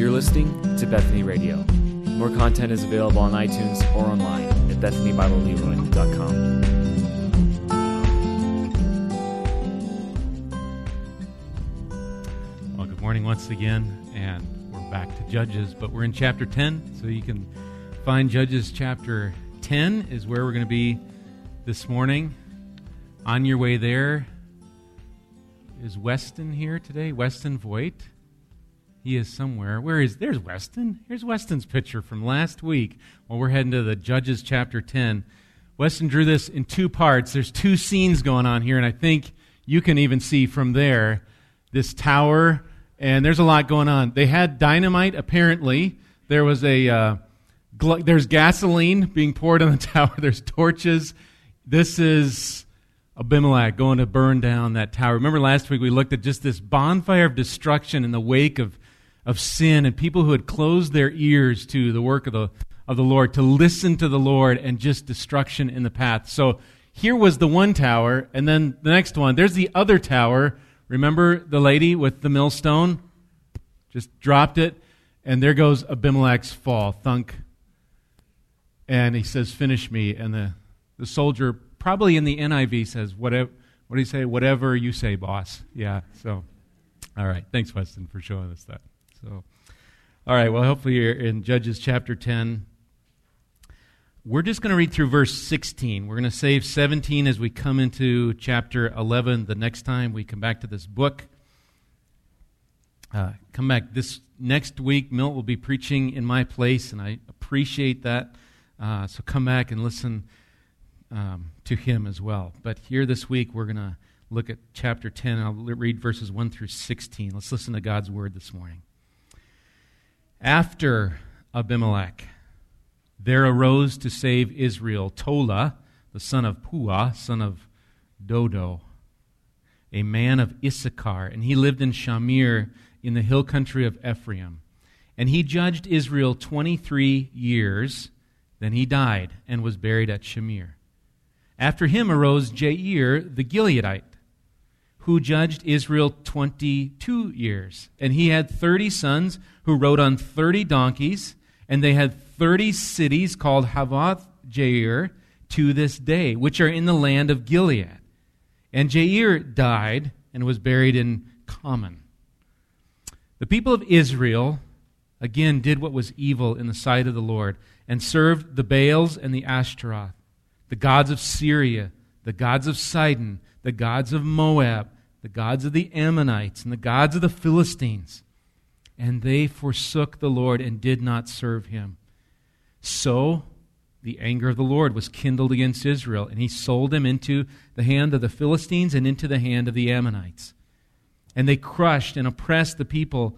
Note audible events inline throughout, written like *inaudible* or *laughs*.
You're listening to Bethany Radio. More content is available on iTunes or online at BethanyBibleLeroy.com. Well, good morning once again, and we're back to Judges, but we're in chapter 10, so you can find Judges chapter 10 is where we're going to be this morning. On your way there is Weston here today, Weston Voigt. He is somewhere. Where is there's Weston? Here's Weston's picture from last week while we're heading to the Judges chapter 10. Weston drew this in two parts. There's two scenes going on here, and I think you can even see from there this tower, and there's a lot going on. They had dynamite, apparently. There was a uh, gl- there's gasoline being poured on the *laughs* tower. There's torches. This is Abimelech going to burn down that tower. Remember last week we looked at just this bonfire of destruction in the wake of of sin and people who had closed their ears to the work of the, of the Lord, to listen to the Lord and just destruction in the path. So here was the one tower, and then the next one. There's the other tower. Remember the lady with the millstone? Just dropped it, and there goes Abimelech's fall. Thunk. And he says, Finish me. And the, the soldier, probably in the NIV, says, Whatever. What do you say? Whatever you say, boss. Yeah, so. All right. Thanks, Weston, for showing us that. So, all right, well, hopefully you're in Judges chapter 10. We're just going to read through verse 16. We're going to save 17 as we come into chapter 11 the next time we come back to this book. Uh, come back this next week. Milt will be preaching in my place, and I appreciate that. Uh, so come back and listen um, to him as well. But here this week, we're going to look at chapter 10. I'll read verses 1 through 16. Let's listen to God's word this morning. After Abimelech, there arose to save Israel Tola, the son of Puah, son of Dodo, a man of Issachar, and he lived in Shamir in the hill country of Ephraim. And he judged Israel 23 years. Then he died and was buried at Shamir. After him arose Jair the Gileadite, who judged Israel 22 years. And he had 30 sons who rode on 30 donkeys, and they had 30 cities called Havvoth Jair to this day, which are in the land of Gilead. And Jair died and was buried in Kamon. The people of Israel again did what was evil in the sight of the Lord and served the Baals and the Ashtaroth, the gods of Syria, the gods of Sidon, the gods of Moab, the gods of the Ammonites, and the gods of the Philistines. And they forsook the Lord and did not serve him. So the anger of the Lord was kindled against Israel, and he sold them into the hand of the Philistines and into the hand of the Ammonites. And they crushed and oppressed the people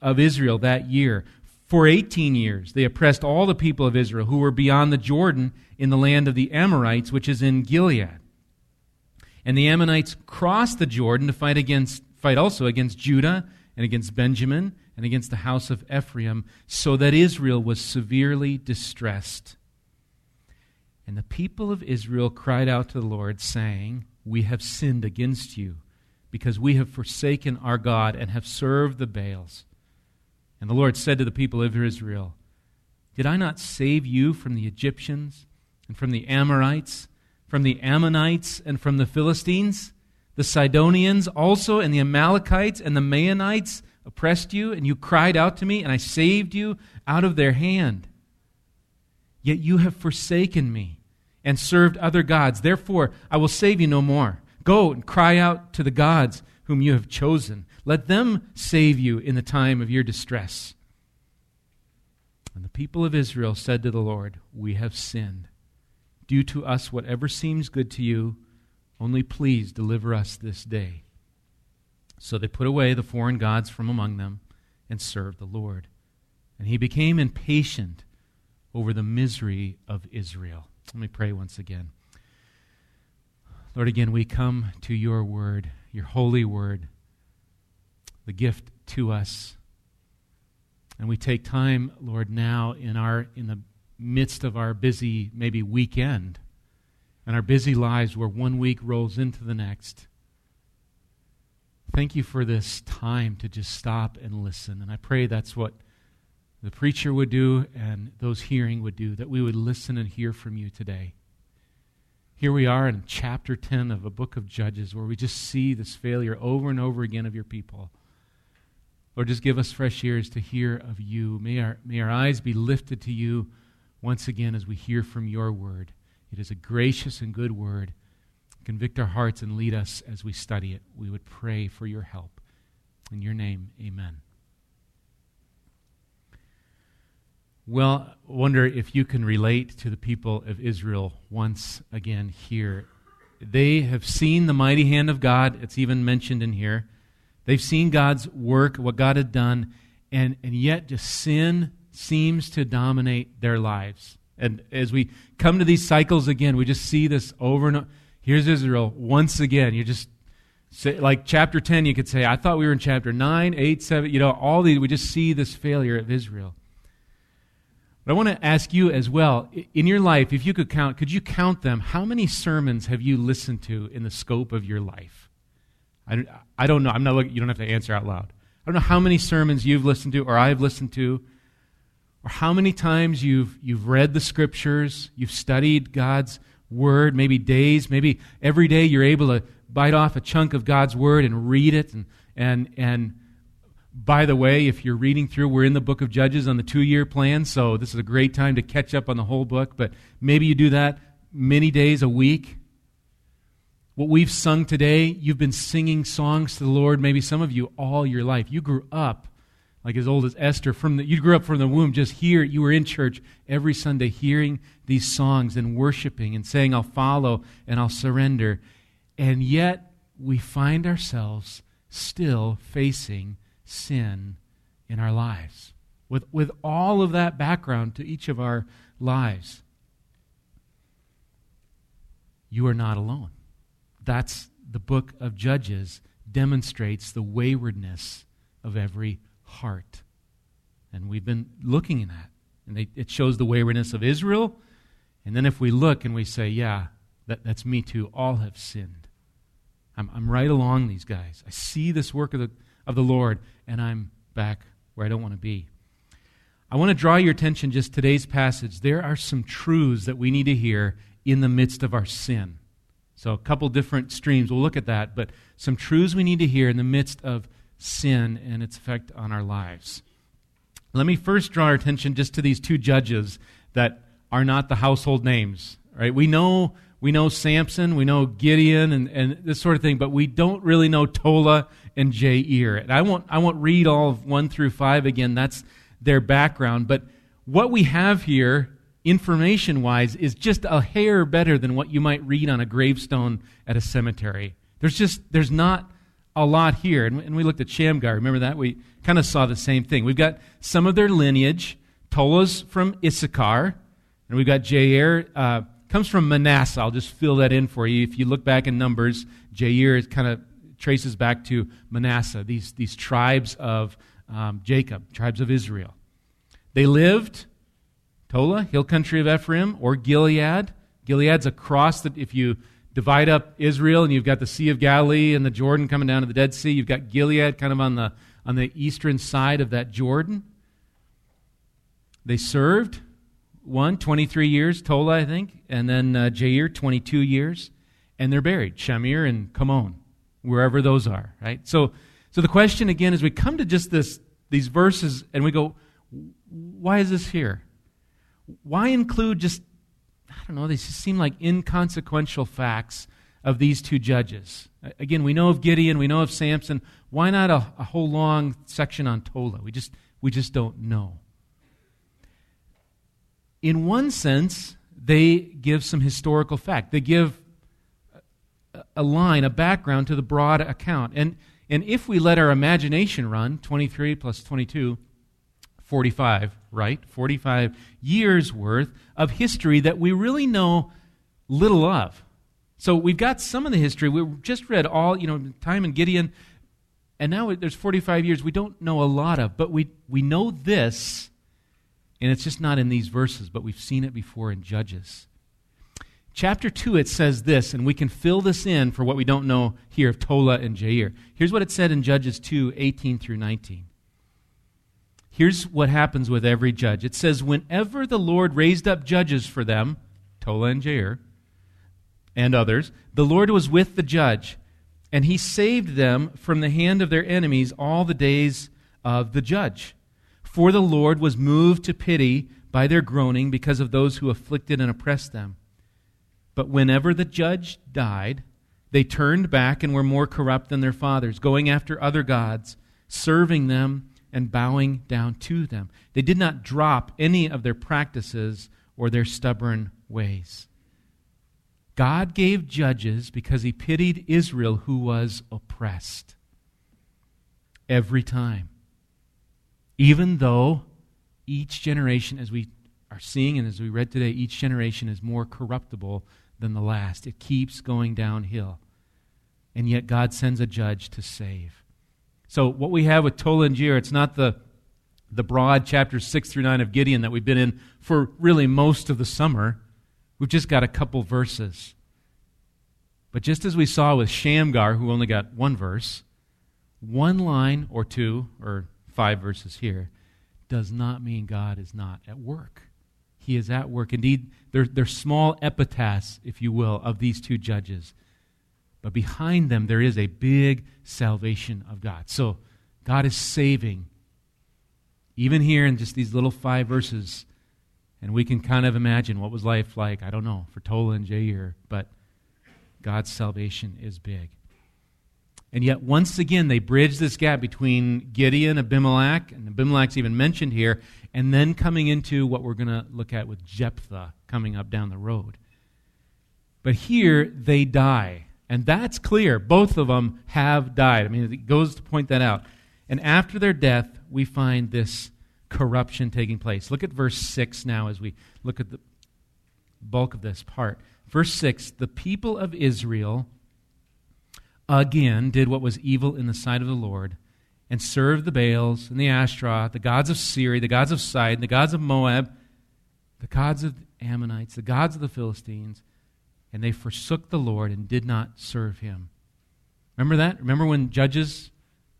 of Israel that year. For 18 years, they oppressed all the people of Israel who were beyond the Jordan in the land of the Amorites, which is in Gilead. And the Ammonites crossed the Jordan to fight against fight also against Judah and against Benjamin and against the house of Ephraim, so that Israel was severely distressed. And the people of Israel cried out to the Lord, saying, We have sinned against you, because we have forsaken our God and have served the Baals. And the Lord said to the people of Israel, Did I not save you from the Egyptians and from the Amorites? From the Ammonites and from the Philistines. The Sidonians also and the Amalekites and the Maonites oppressed you, and you cried out to me, and I saved you out of their hand. Yet you have forsaken me and served other gods. Therefore, I will save you no more. Go and cry out to the gods whom you have chosen. Let them save you in the time of your distress. And the people of Israel said to the Lord, We have sinned do to us whatever seems good to you, only please deliver us this day. So they put away the foreign gods from among them and served the Lord. And he became impatient over the misery of Israel. Let me pray once again. Lord, again, we come to your word, your holy word, the gift to us. And we take time, Lord, now in our in the midst of our busy, maybe weekend, and our busy lives where one week rolls into the next. Thank you for this time to just stop and listen. And I pray that's what the preacher would do and those hearing would do, that we would listen and hear from you today. Here we are in chapter 10 of a book of Judges where we just see this failure over and over again of your people. Lord, just give us fresh ears to hear of you. May our, may our eyes be lifted to you once again as we hear from your word. It is a gracious and good word. Convict our hearts and lead us as we study it. We would pray for your help. In your name, amen. Well, I wonder if you can relate to the people of Israel once again here. They have seen the mighty hand of God. It's even mentioned in here. They've seen God's work, what God had done, and, and yet just sin seems to dominate their lives. And as we come to these cycles again, we just see this over and over. Here's Israel once again. You just say, like chapter 10, you could say, I thought we were in chapter 9, 8, 7, you know, all these, we just see this failure of Israel. But I want to ask you as well, in your life, if you could count, could you count them? How many sermons have you listened to in the scope of your life? I, I don't know. I'm not looking, you don't have to answer out loud. I don't know how many sermons you've listened to or I've listened to, or how many times you've, you've read the scriptures, you've studied God's word, maybe days, maybe every day you're able to bite off a chunk of God's word and read it and, and, and by the way, if you're reading through, we're in the book of Judges on the two year plan, so this is a great time to catch up on the whole book, but maybe you do that many days a week. What we've sung today, you've been singing songs to the Lord, maybe some of you all your life. You grew up like as old as Esther from the you grew up from the womb just here you were in church every Sunday hearing these songs and worshiping and saying I'll follow and I'll surrender. And yet we find ourselves still facing sin in our lives. With, with all of that background to each of our lives, you are not alone. That's the book of Judges demonstrates the waywardness of every heart. And we've been looking at that. And they, it shows the waywardness of Israel. And then if we look and we say, yeah, that, that's me too, all have sinned. I'm, I'm right along these guys. I see this work of the, of the Lord, and I'm back where I don't want to be. I want to draw your attention just today's passage. There are some truths that we need to hear in the midst of our sin. So, a couple different streams. We'll look at that, but some truths we need to hear in the midst of sin and its effect on our lives. Let me first draw our attention just to these two judges that are not the household names. Right? We know we know Samson, we know Gideon, and, and this sort of thing, but we don't really know Tola and Jair. And I won't, I won't read all of 1 through 5 again, that's their background. But what we have here, information wise, is just a hair better than what you might read on a gravestone at a cemetery. There's just, there's not a lot here. And, and we looked at Shamgar, remember that? We kind of saw the same thing. We've got some of their lineage. Tola's from Issachar, and we've got Jair. Uh, comes from Manasseh. I'll just fill that in for you. If you look back in Numbers, Jair kind of traces back to Manasseh, these, these tribes of um, Jacob, tribes of Israel. They lived, Tola, hill country of Ephraim, or Gilead. Gilead's across that if you divide up Israel and you've got the Sea of Galilee and the Jordan coming down to the Dead Sea, you've got Gilead kind of on the, on the eastern side of that Jordan. They served one, 23 years, Tola, I think, and then uh, Jair, 22 years, and they're buried, Shamir and Kamon, wherever those are, right? So, so the question again is we come to just this, these verses and we go, why is this here? Why include just, I don't know, they seem like inconsequential facts of these two judges? Again, we know of Gideon, we know of Samson. Why not a, a whole long section on Tola? We just, we just don't know in one sense, they give some historical fact. They give a line, a background to the broad account. And, and if we let our imagination run, 23 plus 22, 45, right? 45 years worth of history that we really know little of. So we've got some of the history. We just read all, you know, time and Gideon, and now there's 45 years we don't know a lot of, but we, we know this and it's just not in these verses, but we've seen it before in Judges. Chapter 2, it says this, and we can fill this in for what we don't know here of Tola and Jair. Here's what it said in Judges 2 18 through 19. Here's what happens with every judge. It says, Whenever the Lord raised up judges for them, Tola and Jair, and others, the Lord was with the judge, and he saved them from the hand of their enemies all the days of the judge. For the Lord was moved to pity by their groaning because of those who afflicted and oppressed them. But whenever the judge died, they turned back and were more corrupt than their fathers, going after other gods, serving them and bowing down to them. They did not drop any of their practices or their stubborn ways. God gave judges because he pitied Israel who was oppressed. Every time. Even though each generation, as we are seeing and as we read today, each generation is more corruptible than the last. It keeps going downhill. And yet God sends a judge to save. So what we have with Tola and Jair, it's not the, the broad chapters 6 through 9 of Gideon that we've been in for really most of the summer. We've just got a couple verses. But just as we saw with Shamgar, who only got one verse, one line or two, or five verses here, does not mean God is not at work. He is at work. Indeed, they're, they're small epitaphs, if you will, of these two judges. But behind them, there is a big salvation of God. So, God is saving. Even here in just these little five verses, and we can kind of imagine what was life like, I don't know, for Tola and Jair, but God's salvation is big. And yet, once again, they bridge this gap between Gideon, Abimelech, and Abimelech's even mentioned here, and then coming into what we're going to look at with Jephthah coming up down the road. But here, they die. And that's clear. Both of them have died. I mean, it goes to point that out. And after their death, we find this corruption taking place. Look at verse 6 now as we look at the bulk of this part. Verse 6 The people of Israel again did what was evil in the sight of the Lord and served the Baals and the Ashtaroth, the gods of Syria, the gods of Sidon, the gods of Moab, the gods of the Ammonites, the gods of the Philistines, and they forsook the Lord and did not serve him. Remember that? Remember when judges,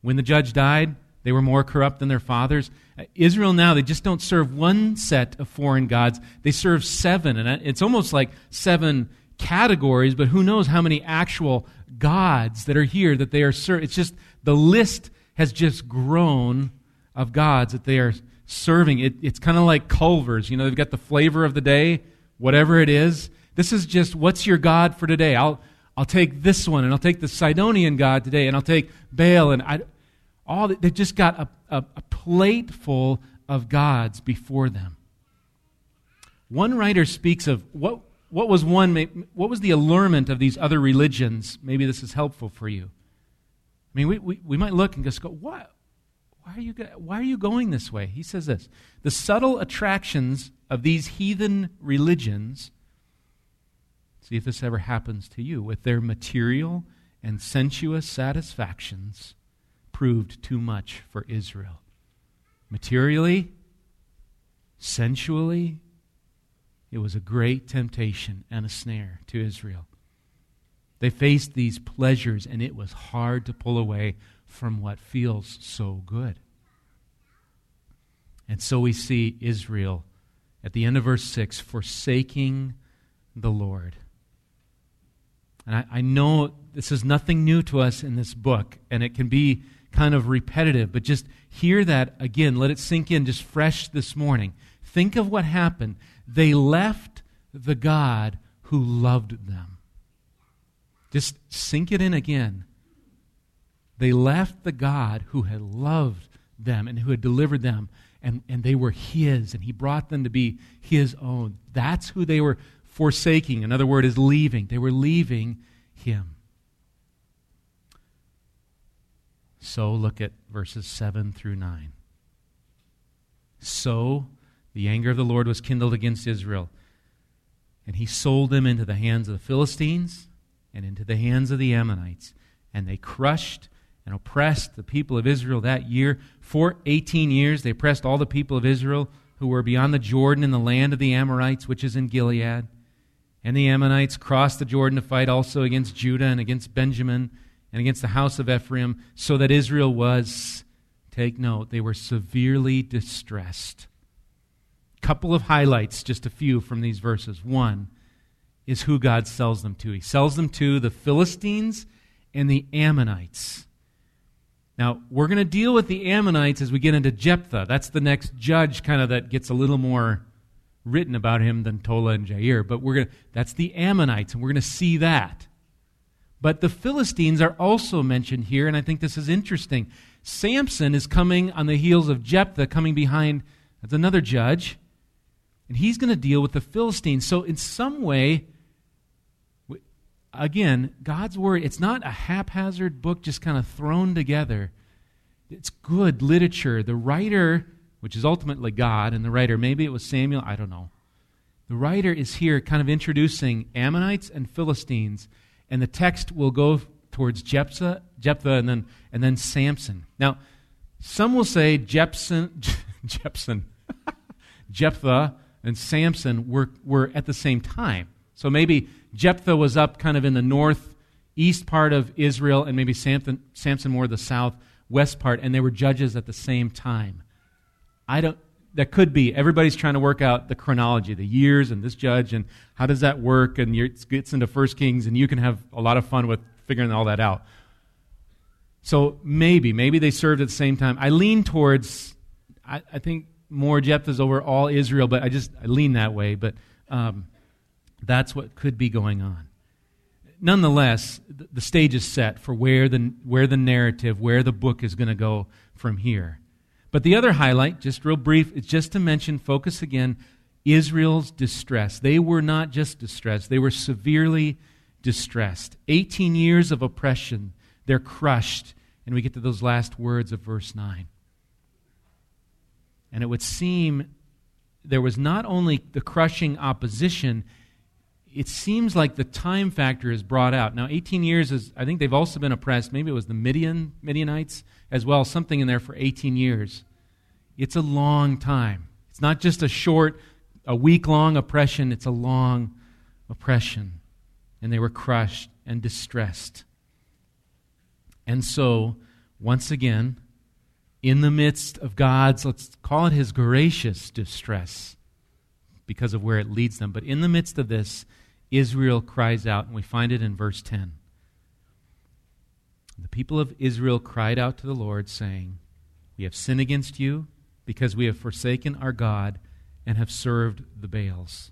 when the judge died, they were more corrupt than their fathers? Israel now, they just don't serve one set of foreign gods, they serve seven. And it's almost like seven categories, but who knows how many actual gods that are here that they are serving. It's just the list has just grown of gods that they are serving. It, it's kind of like Culver's. You know, they've got the flavor of the day, whatever it is. This is just what's your God for today? I'll, I'll take this one, and I'll take the Sidonian God today, and I'll take Baal, and I, all they've just got a, a, a plate full of gods before them. One writer speaks of what, what was one, what was the allurement of these other religions? Maybe this is helpful for you. I mean, we, we, we might look and just go, what? Why are, you, why are you going this way? He says this The subtle attractions of these heathen religions, see if this ever happens to you, with their material and sensuous satisfactions, proved too much for Israel. Materially, sensually, it was a great temptation and a snare to Israel. They faced these pleasures, and it was hard to pull away from what feels so good. And so we see Israel at the end of verse 6 forsaking the Lord. And I, I, know this is nothing new to us in this book, and it can be kind of repetitive, but just hear that again. Let it sink in just fresh this morning. Think of what happened. They left the God who loved them. Just sink it in again. They left the God who had loved them and who had delivered them, and, and they were His, and He brought them to be His own. That's who they were forsaking. Another word is leaving. They were leaving Him. So look at verses 7 through 9. So the anger of the Lord was kindled against Israel, and he sold them into the hands of the Philistines and into the hands of the Ammonites. And they crushed and oppressed the people of Israel that year. For 18 years, they oppressed all the people of Israel who were beyond the Jordan in the land of the Amorites, which is in Gilead. And the Ammonites crossed the Jordan to fight also against Judah and against Benjamin and against the house of Ephraim, so that Israel was take note, they were severely distressed. Couple of highlights, just a few from these verses. One is who God sells them to. He sells them to the Philistines and the Ammonites. Now, we're going to deal with the Ammonites as we get into Jephthah. That's the next judge kind of that gets a little more written about him than Tola and Jair, but we're going to, that's the Ammonites and we're going to see that. But the Philistines are also mentioned here and I think this is interesting. Samson is coming on the heels of Jephthah coming behind that's another judge and he's going to deal with the Philistines. So in some way again, God's Word, it's not a haphazard book just kind of thrown together. It's good literature. The writer, which is ultimately God, and the writer, maybe it was Samuel, I don't know. The writer is here kind of introducing Ammonites and Philistines, and the text will go towards Jephthah, Jephthah and, then, and then Samson. Now, some will say Jephthah, *laughs* Jephthah, Jephthah and Samson were, were at the same time. So maybe Jephthah was up kind of in the northeast part of Israel, and maybe Samson, Samson more the southwest part, and they were judges at the same time. I don't. That could be. Everybody's trying to work out the chronology, the years, and this judge, and how does that work? And it gets into First Kings, and you can have a lot of fun with figuring all that out. So maybe, maybe they served at the same time. I lean towards, I, I think more Jephthah's over all Israel, but I just I lean that way. But um, that's what could be going on. Nonetheless, the stage is set for where the, where the narrative, where the book is going to go from here. But the other highlight, just real brief, is just to mention, focus again, Israel's distress. They were not just distressed, they were severely distressed. 18 years of oppression, they're crushed. And we get to those last words of verse 9. And it would seem there was not only the crushing opposition, it seems like the time factor is brought out. Now, 18 years is, I think they've also been oppressed. Maybe it was the Midian, Midianites as well, something in there for 18 years. It's a long time. It's not just a short, a week long oppression, it's a long oppression. And they were crushed and distressed. And so, once again, in the midst of God's, let's call it his gracious distress because of where it leads them, but in the midst of this, Israel cries out, and we find it in verse 10. The people of Israel cried out to the Lord, saying, We have sinned against you because we have forsaken our God and have served the Baals.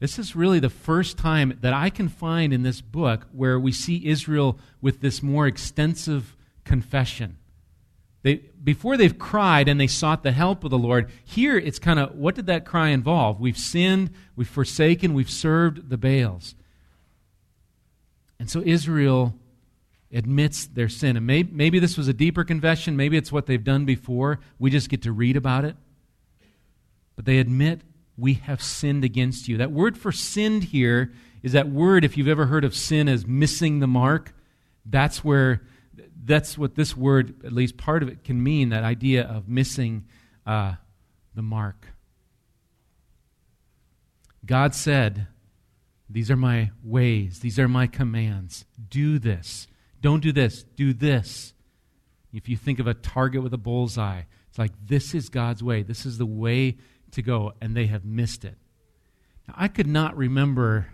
This is really the first time that I can find in this book where we see Israel with this more extensive confession. They, before they've cried and they sought the help of the Lord, here it's kind of what did that cry involve? We've sinned, we've forsaken, we've served the Baals. And so Israel admits their sin. And maybe, this was a deeper confession, maybe it's what they've done before. We just get to read about it. But they admit, we have sinned against you. That word for sinned here is that word, if you've ever heard of sin as missing the mark, that's where that's what this word, at least part of it, can mean that idea of missing uh, the mark. God said, These are my ways, these are my commands. Do this. Don't do this, do this. If you think of a target with a bullseye, it's like, this is God's way, this is the way to go, and they have missed it. Now, I could not remember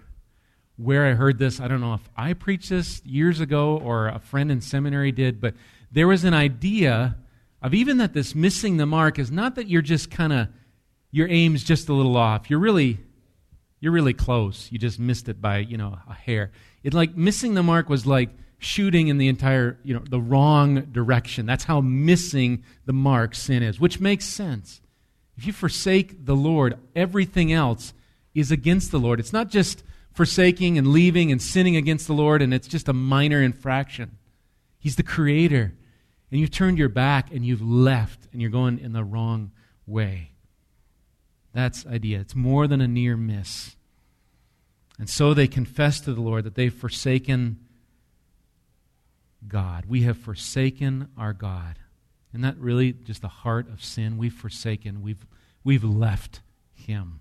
where I heard this. I don't know if I preached this years ago or a friend in seminary did, but there was an idea of even that this missing the mark is not that you're just kind of your aim's just a little off. You're really you're really close. You just missed it by, you know, a hair. It like missing the mark was like shooting in the entire, you know, the wrong direction. That's how missing the mark sin is, which makes sense. If you forsake the Lord, everything else is against the Lord. It's not just forsaking and leaving and sinning against the Lord, and it's just a minor infraction. He's the creator. And you've turned your back and you've left and you're going in the wrong way. That's idea. It's more than a near miss. And so they confess to the Lord that they've forsaken God. We have forsaken our God. Isn't that really just the heart of sin? We've forsaken, we've, we've left Him.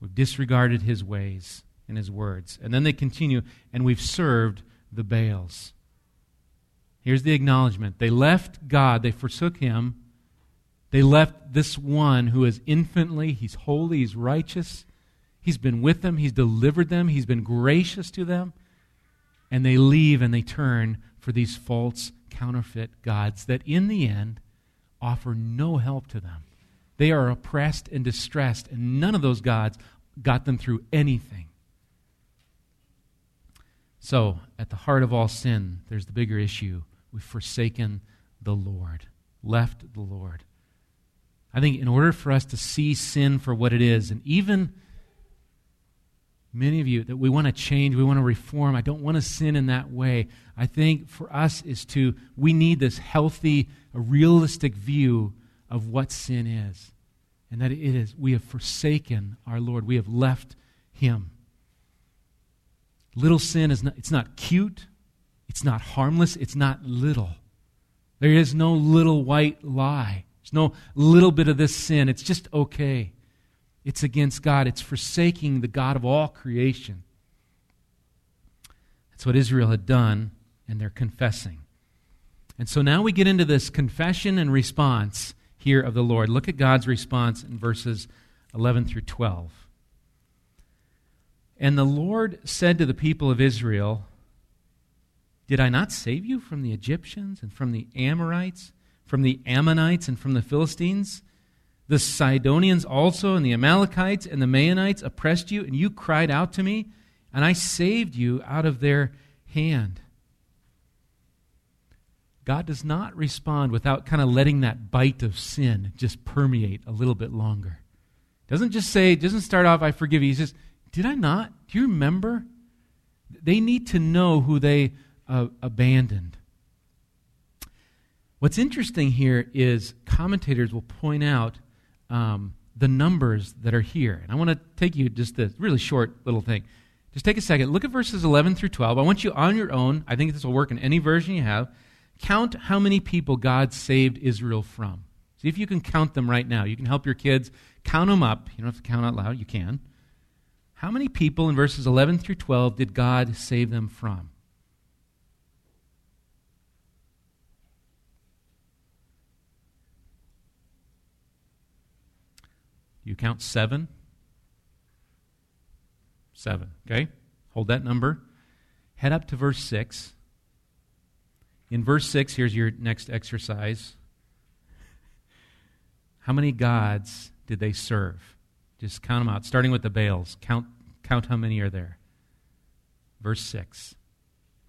We've disregarded his ways and his words. And then they continue, and we've served the Baals. Here's the acknowledgement. They left God, they forsook Him. They left this one who is infinitely, He's holy, He's righteous. He's been with them, He's delivered them, He's been gracious to them. And they leave and they turn for these false counterfeit gods that in the end offer no help to them. They are oppressed and distressed, and none of those gods got them through anything. So, at the heart of all sin, there's the bigger issue We've forsaken the Lord, left the Lord. I think in order for us to see sin for what it is, and even many of you that we want to change, we want to reform, I don't want to sin in that way. I think for us is to, we need this healthy, realistic view of what sin is. And that it is, we have forsaken our Lord, we have left Him. Little sin is not, it's not cute, it's not harmless, it's not little. There is no little white lie. There's no little bit of this sin. It's just okay. It's against God. It's forsaking the God of all creation. That's what Israel had done, and they're confessing. And so now we get into this confession and response here of the Lord. Look at God's response in verses 11 through 12. And the Lord said to the people of Israel, did I not save you from the Egyptians and from the Amorites, from the Ammonites and from the Philistines? The Sidonians also and the Amalekites and the Maonites oppressed you, and you cried out to me, and I saved you out of their hand. God does not respond without kind of letting that bite of sin just permeate a little bit longer. Doesn't just say, doesn't start off, I forgive you. He says, Did I not? Do you remember? They need to know who they uh, abandoned. What's interesting here is commentators will point out um, the numbers that are here. And I want to take you just this really short little thing. Just take a second. Look at verses 11 through 12. I want you on your own, I think this will work in any version you have, count how many people God saved Israel from. See if you can count them right now. You can help your kids count them up. You don't have to count out loud, you can. How many people in verses 11 through 12 did God save them from? You count seven. Seven, okay? Hold that number. Head up to verse 6. In verse 6, here's your next exercise. How many gods did they serve? Just count them out, starting with the Baals. Count, count how many are there. Verse 6.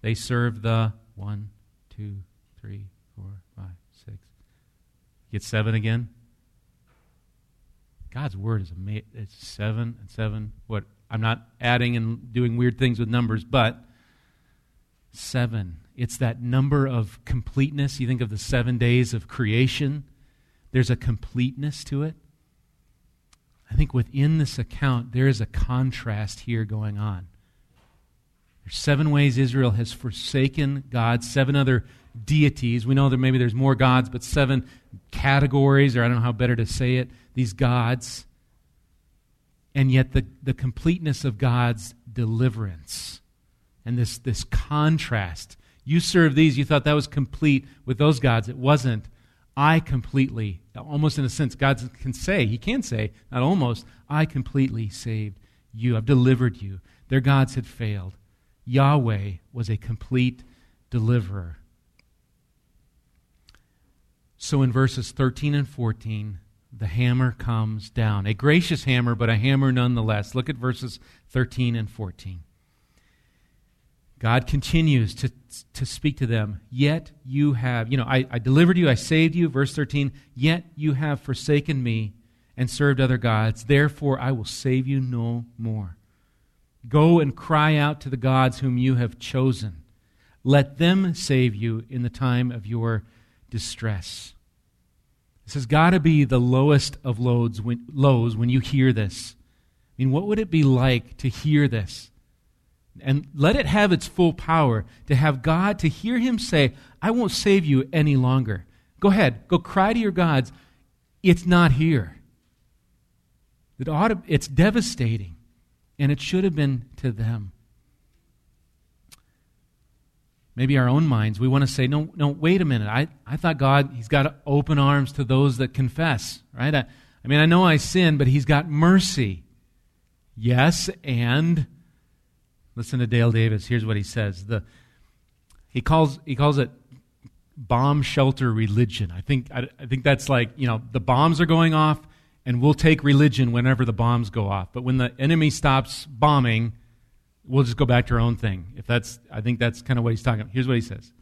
They served the one, two, three, four, five, six. Get seven again? God's word is amazing. It's seven and seven. What I'm not adding and doing weird things with numbers, but seven. It's that number of completeness. You think of the seven days of creation. There's a completeness to it. I think within this account, there is a contrast here going on. There's seven ways Israel has forsaken God, seven other deities. We know that maybe there's more gods, but seven categories, or I don't know how better to say it, these gods. And yet the, the completeness of God's deliverance and this, this contrast. You serve these, you thought that was complete with those gods. It wasn't. I completely, almost in a sense, God can say, He can say, not almost, I completely saved you. I've delivered you. Their gods had failed. Yahweh was a complete deliverer. So in verses 13 and 14, the hammer comes down. A gracious hammer, but a hammer nonetheless. Look at verses 13 and 14. God continues to, to speak to them. Yet you have, you know, I, I delivered you, I saved you. Verse 13, yet you have forsaken me and served other gods. Therefore I will save you no more. Go and cry out to the gods whom you have chosen. Let them save you in the time of your distress. This has got to be the lowest of lows when, lows when you hear this. I mean, what would it be like to hear this? And let it have its full power to have God, to hear Him say, I won't save you any longer. Go ahead, go cry to your gods. It's not here. It ought to, it's devastating, and it should have been to them. Maybe our own minds, we want to say, no, no, wait a minute. I, I thought God, He's got open arms to those that confess, right? I, I mean, I know I sin, but He's got mercy. Yes, and listen to Dale Davis. Here's what he says. The, he, calls, he calls it bomb shelter religion. I think, I, I think that's like, you know, the bombs are going off, and we'll take religion whenever the bombs go off. But when the enemy stops bombing, we'll just go back to our own thing. If that's, I think that's kind of what he's talking about. Here's what he says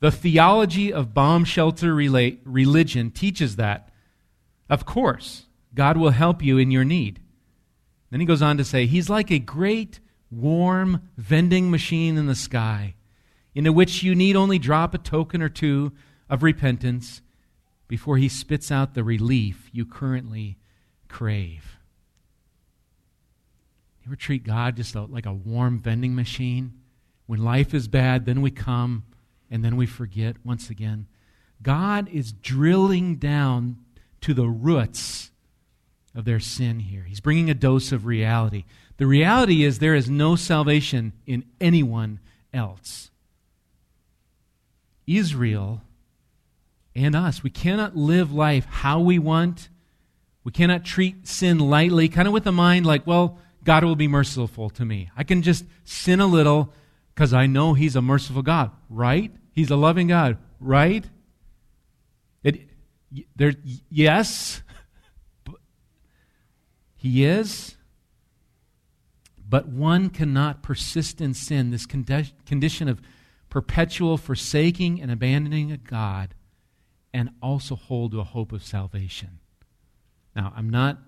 The theology of bomb shelter relate, religion teaches that, of course, God will help you in your need. Then he goes on to say, He's like a great, warm vending machine in the sky, into which you need only drop a token or two of repentance before he spits out the relief you currently crave. You ever treat God just like a warm vending machine? When life is bad, then we come and then we forget once again. God is drilling down to the roots of their sin here. He's bringing a dose of reality. The reality is there is no salvation in anyone else. Israel and us, we cannot live life how we want. We cannot treat sin lightly, kind of with a mind like, well, God will be merciful to me. I can just sin a little because I know He's a merciful God, right? He's a loving God, right? It, there, yes, *laughs* He is. But one cannot persist in sin, this condition of perpetual forsaking and abandoning a God, and also hold to a hope of salvation. Now, I'm not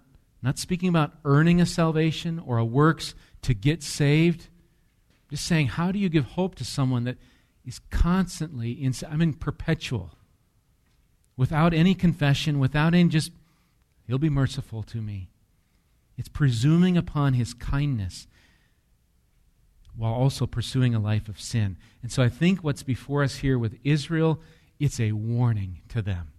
not speaking about earning a salvation or a works to get saved. Just saying, how do you give hope to someone that is constantly in, I mean, perpetual, without any confession, without any just, he'll be merciful to me. It's presuming upon his kindness while also pursuing a life of sin. And so I think what's before us here with Israel, it's a warning to them.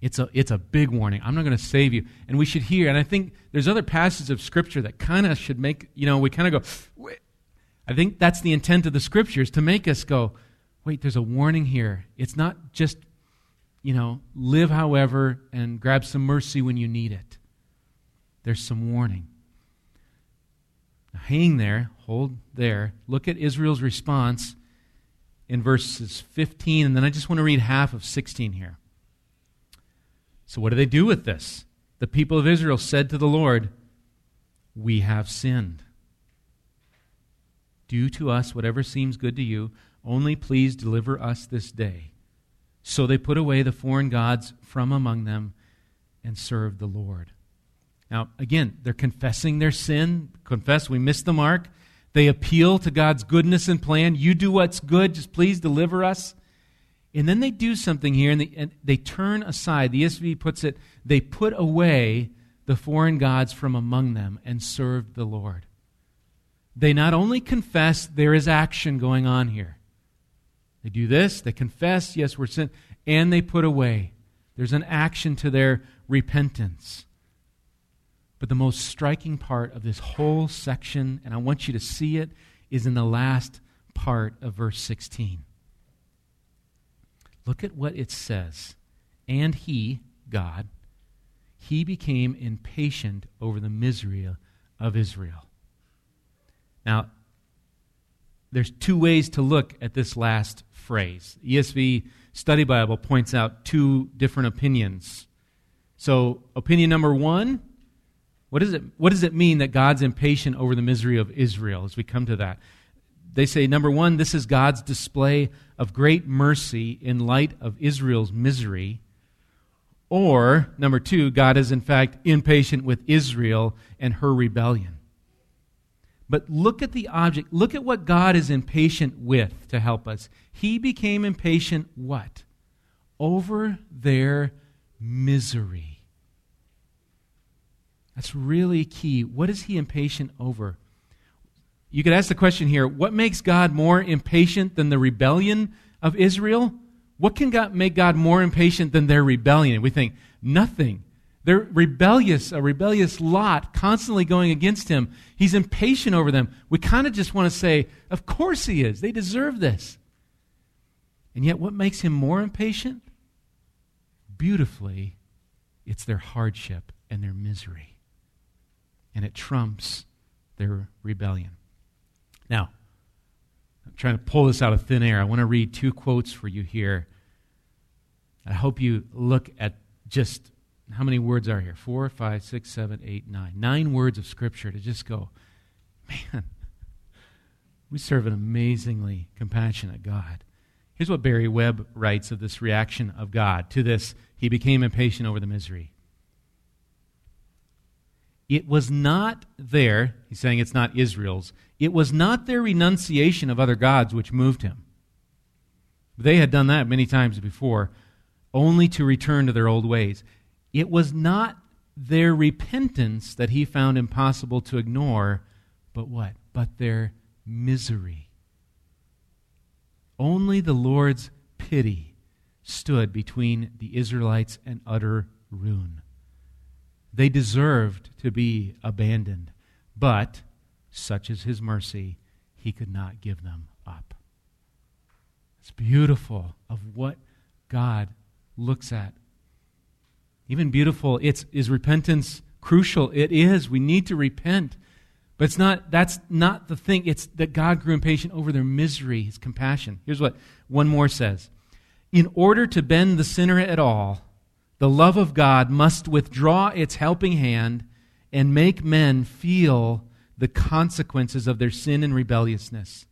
It's a, it's a big warning. I'm not going to save you. And we should hear, and I think there's other passages of Scripture that kind of should make, you know, we kind of go, wait. I think that's the intent of the Scriptures, to make us go, wait, there's a warning here. It's not just, you know, live however and grab some mercy when you need it. There's some warning. Now, hang there, hold there. Look at Israel's response in verses 15, and then I just want to read half of 16 here. So, what do they do with this? The people of Israel said to the Lord, We have sinned. Do to us whatever seems good to you, only please deliver us this day. So they put away the foreign gods from among them and served the Lord. Now, again, they're confessing their sin. Confess, we missed the mark. They appeal to God's goodness and plan. You do what's good, just please deliver us. And then they do something here and they, and they turn aside. The ESV puts it, they put away the foreign gods from among them and served the Lord. They not only confess, there is action going on here. They do this, they confess, yes, we're sin, and they put away. There's an action to their repentance. But the most striking part of this whole section, and I want you to see it, is in the last part of verse 16. Look at what it says. And he, God, he became impatient over the misery of Israel. Now, there's two ways to look at this last phrase. ESV Study Bible points out two different opinions. So, opinion number one what, is it, what does it mean that God's impatient over the misery of Israel as we come to that? They say, number one, this is God's display of great mercy in light of Israel's misery. Or, number two, God is in fact impatient with Israel and her rebellion. But look at the object. Look at what God is impatient with to help us. He became impatient what? Over their misery. That's really key. What is he impatient over? You could ask the question here what makes God more impatient than the rebellion of Israel? What can God make God more impatient than their rebellion? We think nothing. They're rebellious, a rebellious lot, constantly going against him. He's impatient over them. We kind of just want to say, Of course he is. They deserve this. And yet, what makes him more impatient? Beautifully, it's their hardship and their misery. And it trumps their rebellion. Now, I'm trying to pull this out of thin air. I want to read two quotes for you here. I hope you look at just how many words are here? Four, five, six, seven, eight, nine. Nine words of Scripture to just go, man, we serve an amazingly compassionate God. Here's what Barry Webb writes of this reaction of God to this. He became impatient over the misery. It was not there, he's saying it's not Israel's, it was not their renunciation of other gods which moved him. They had done that many times before, only to return to their old ways. It was not their repentance that he found impossible to ignore, but what? But their misery. Only the Lord's pity stood between the Israelites and utter ruin. They deserved to be abandoned, but, such is his mercy, he could not give them up. It's beautiful of what God looks at. Even beautiful, it's, is repentance crucial? It is. We need to repent. But it's not, that's not the thing. It's that God grew impatient over their misery, his compassion. Here's what one more says In order to bend the sinner at all, the love of God must withdraw its helping hand and make men feel the consequences of their sin and rebelliousness,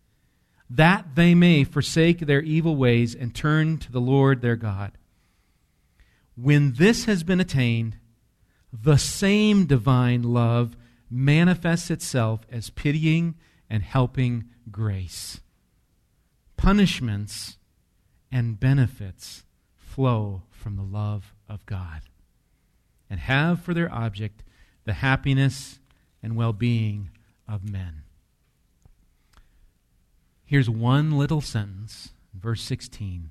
that they may forsake their evil ways and turn to the Lord their God. When this has been attained, the same divine love manifests itself as pitying and helping grace. Punishments and benefits flow from the love of God and have for their object the happiness and well being of men. Here's one little sentence, verse 16.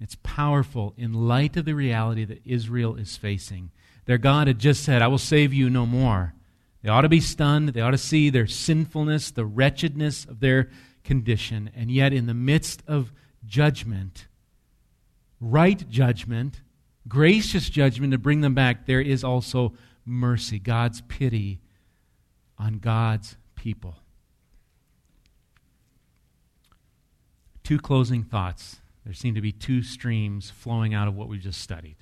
It's powerful in light of the reality that Israel is facing. Their God had just said, I will save you no more. They ought to be stunned. They ought to see their sinfulness, the wretchedness of their condition. And yet, in the midst of judgment, right judgment, gracious judgment to bring them back, there is also mercy, God's pity on God's people. Two closing thoughts. There seem to be two streams flowing out of what we just studied.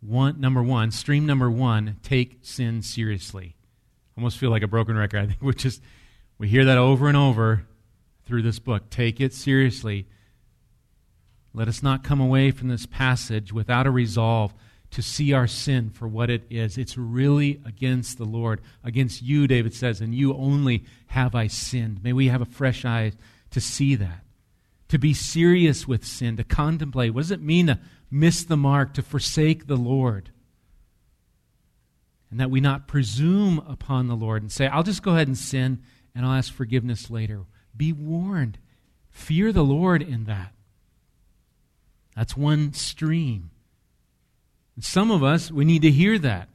One, number one, stream number one, take sin seriously. I almost feel like a broken record. I think we just we hear that over and over through this book. Take it seriously. Let us not come away from this passage without a resolve to see our sin for what it is. It's really against the Lord, against you, David says, and you only have I sinned. May we have a fresh eye to see that. To be serious with sin, to contemplate. What does it mean to miss the mark, to forsake the Lord. And that we not presume upon the Lord and say, I'll just go ahead and sin and I'll ask forgiveness later. Be warned. Fear the Lord in that. That's one stream. And some of us, we need to hear that.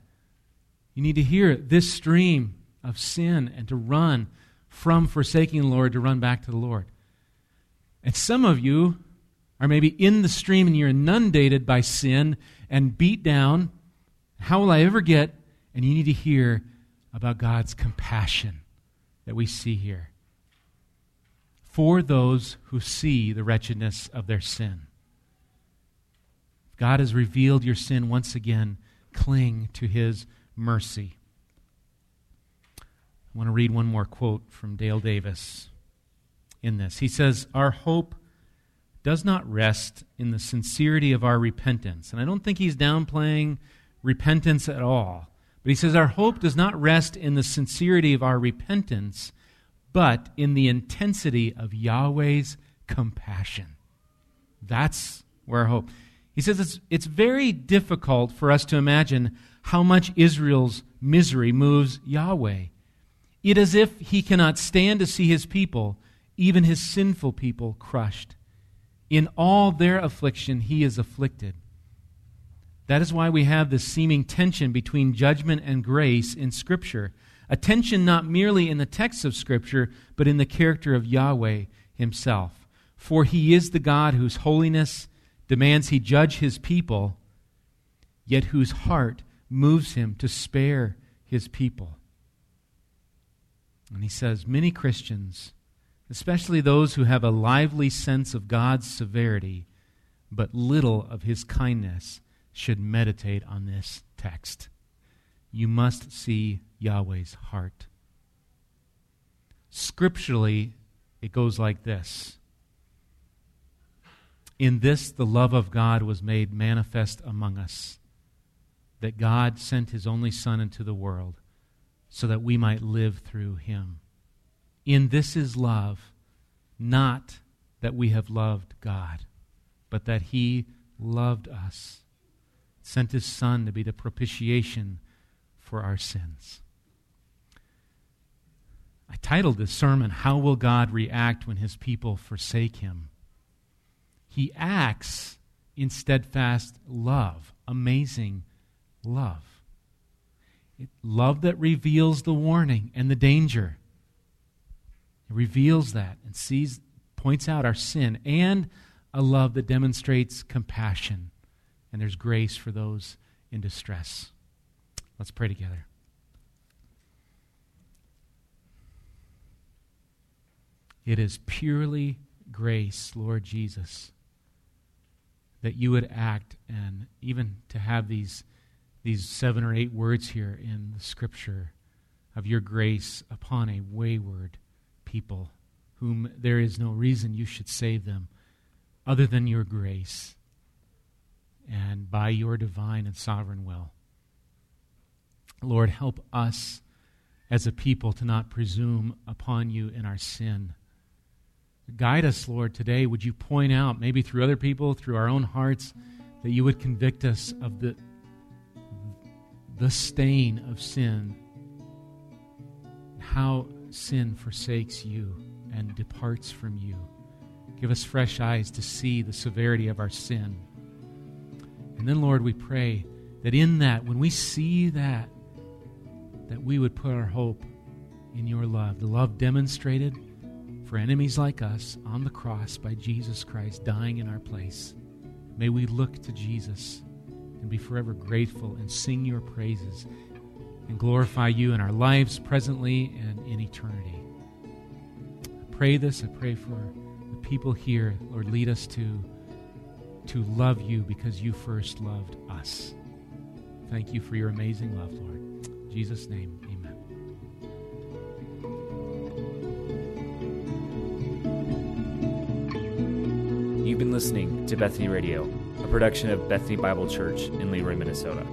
You need to hear this stream of sin and to run from forsaking the Lord to run back to the Lord. And some of you, are maybe in the stream and you're inundated by sin and beat down. How will I ever get? And you need to hear about God's compassion that we see here for those who see the wretchedness of their sin. God has revealed your sin once again. Cling to his mercy. I want to read one more quote from Dale Davis in this. He says, Our hope does not rest in the sincerity of our repentance. And I don't think he's downplaying repentance at all. But he says, Our hope does not rest in the sincerity of our repentance, but in the intensity of Yahweh's compassion. That's where our hope. He says it's, it's very difficult for us to imagine how much Israel's misery moves Yahweh. It is as if he cannot stand to see his people, even his sinful people, crushed. In all their affliction, he is afflicted. That is why we have this seeming tension between judgment and grace in Scripture. A tension not merely in the text of Scripture, but in the character of Yahweh himself. For he is the God whose holiness demands he judge his people, yet whose heart moves him to spare his people. And he says, Many Christians, especially those who have a lively sense of God's severity, but little of his kindness, should meditate on this text. You must see Yahweh's heart. Scripturally, it goes like this In this, the love of God was made manifest among us, that God sent his only Son into the world so that we might live through him. In this is love, not that we have loved God, but that he loved us sent his Son to be the propitiation for our sins. I titled this sermon, How Will God React When His People Forsake Him? He acts in steadfast love, amazing love. It, love that reveals the warning and the danger. It reveals that and sees, points out our sin, and a love that demonstrates compassion and there's grace for those in distress. Let's pray together. It is purely grace, Lord Jesus, that you would act and even to have these, these seven or eight words here in the scripture of your grace upon a wayward people whom there is no reason you should save them other than your grace and by your divine and sovereign will. Lord, help us as a people to not presume upon you in our sin. Guide us, Lord, today. Would you point out, maybe through other people, through our own hearts, that you would convict us of the, the stain of sin, how sin forsakes you and departs from you. Give us fresh eyes to see the severity of our sin and then, Lord, we pray that in that, when we see that, that we would put our hope in your love, the love demonstrated for enemies like us on the cross by Jesus Christ dying in our place. May we look to Jesus and be forever grateful and sing your praises and glorify you in our lives presently and in eternity. I pray this. I pray for the people here. Lord, lead us to to love you because you first loved us. Thank you for your amazing love, Lord. In Jesus' name, listening to Bethany Radio, a production of Bethany Bible Church in Leroy, Minnesota.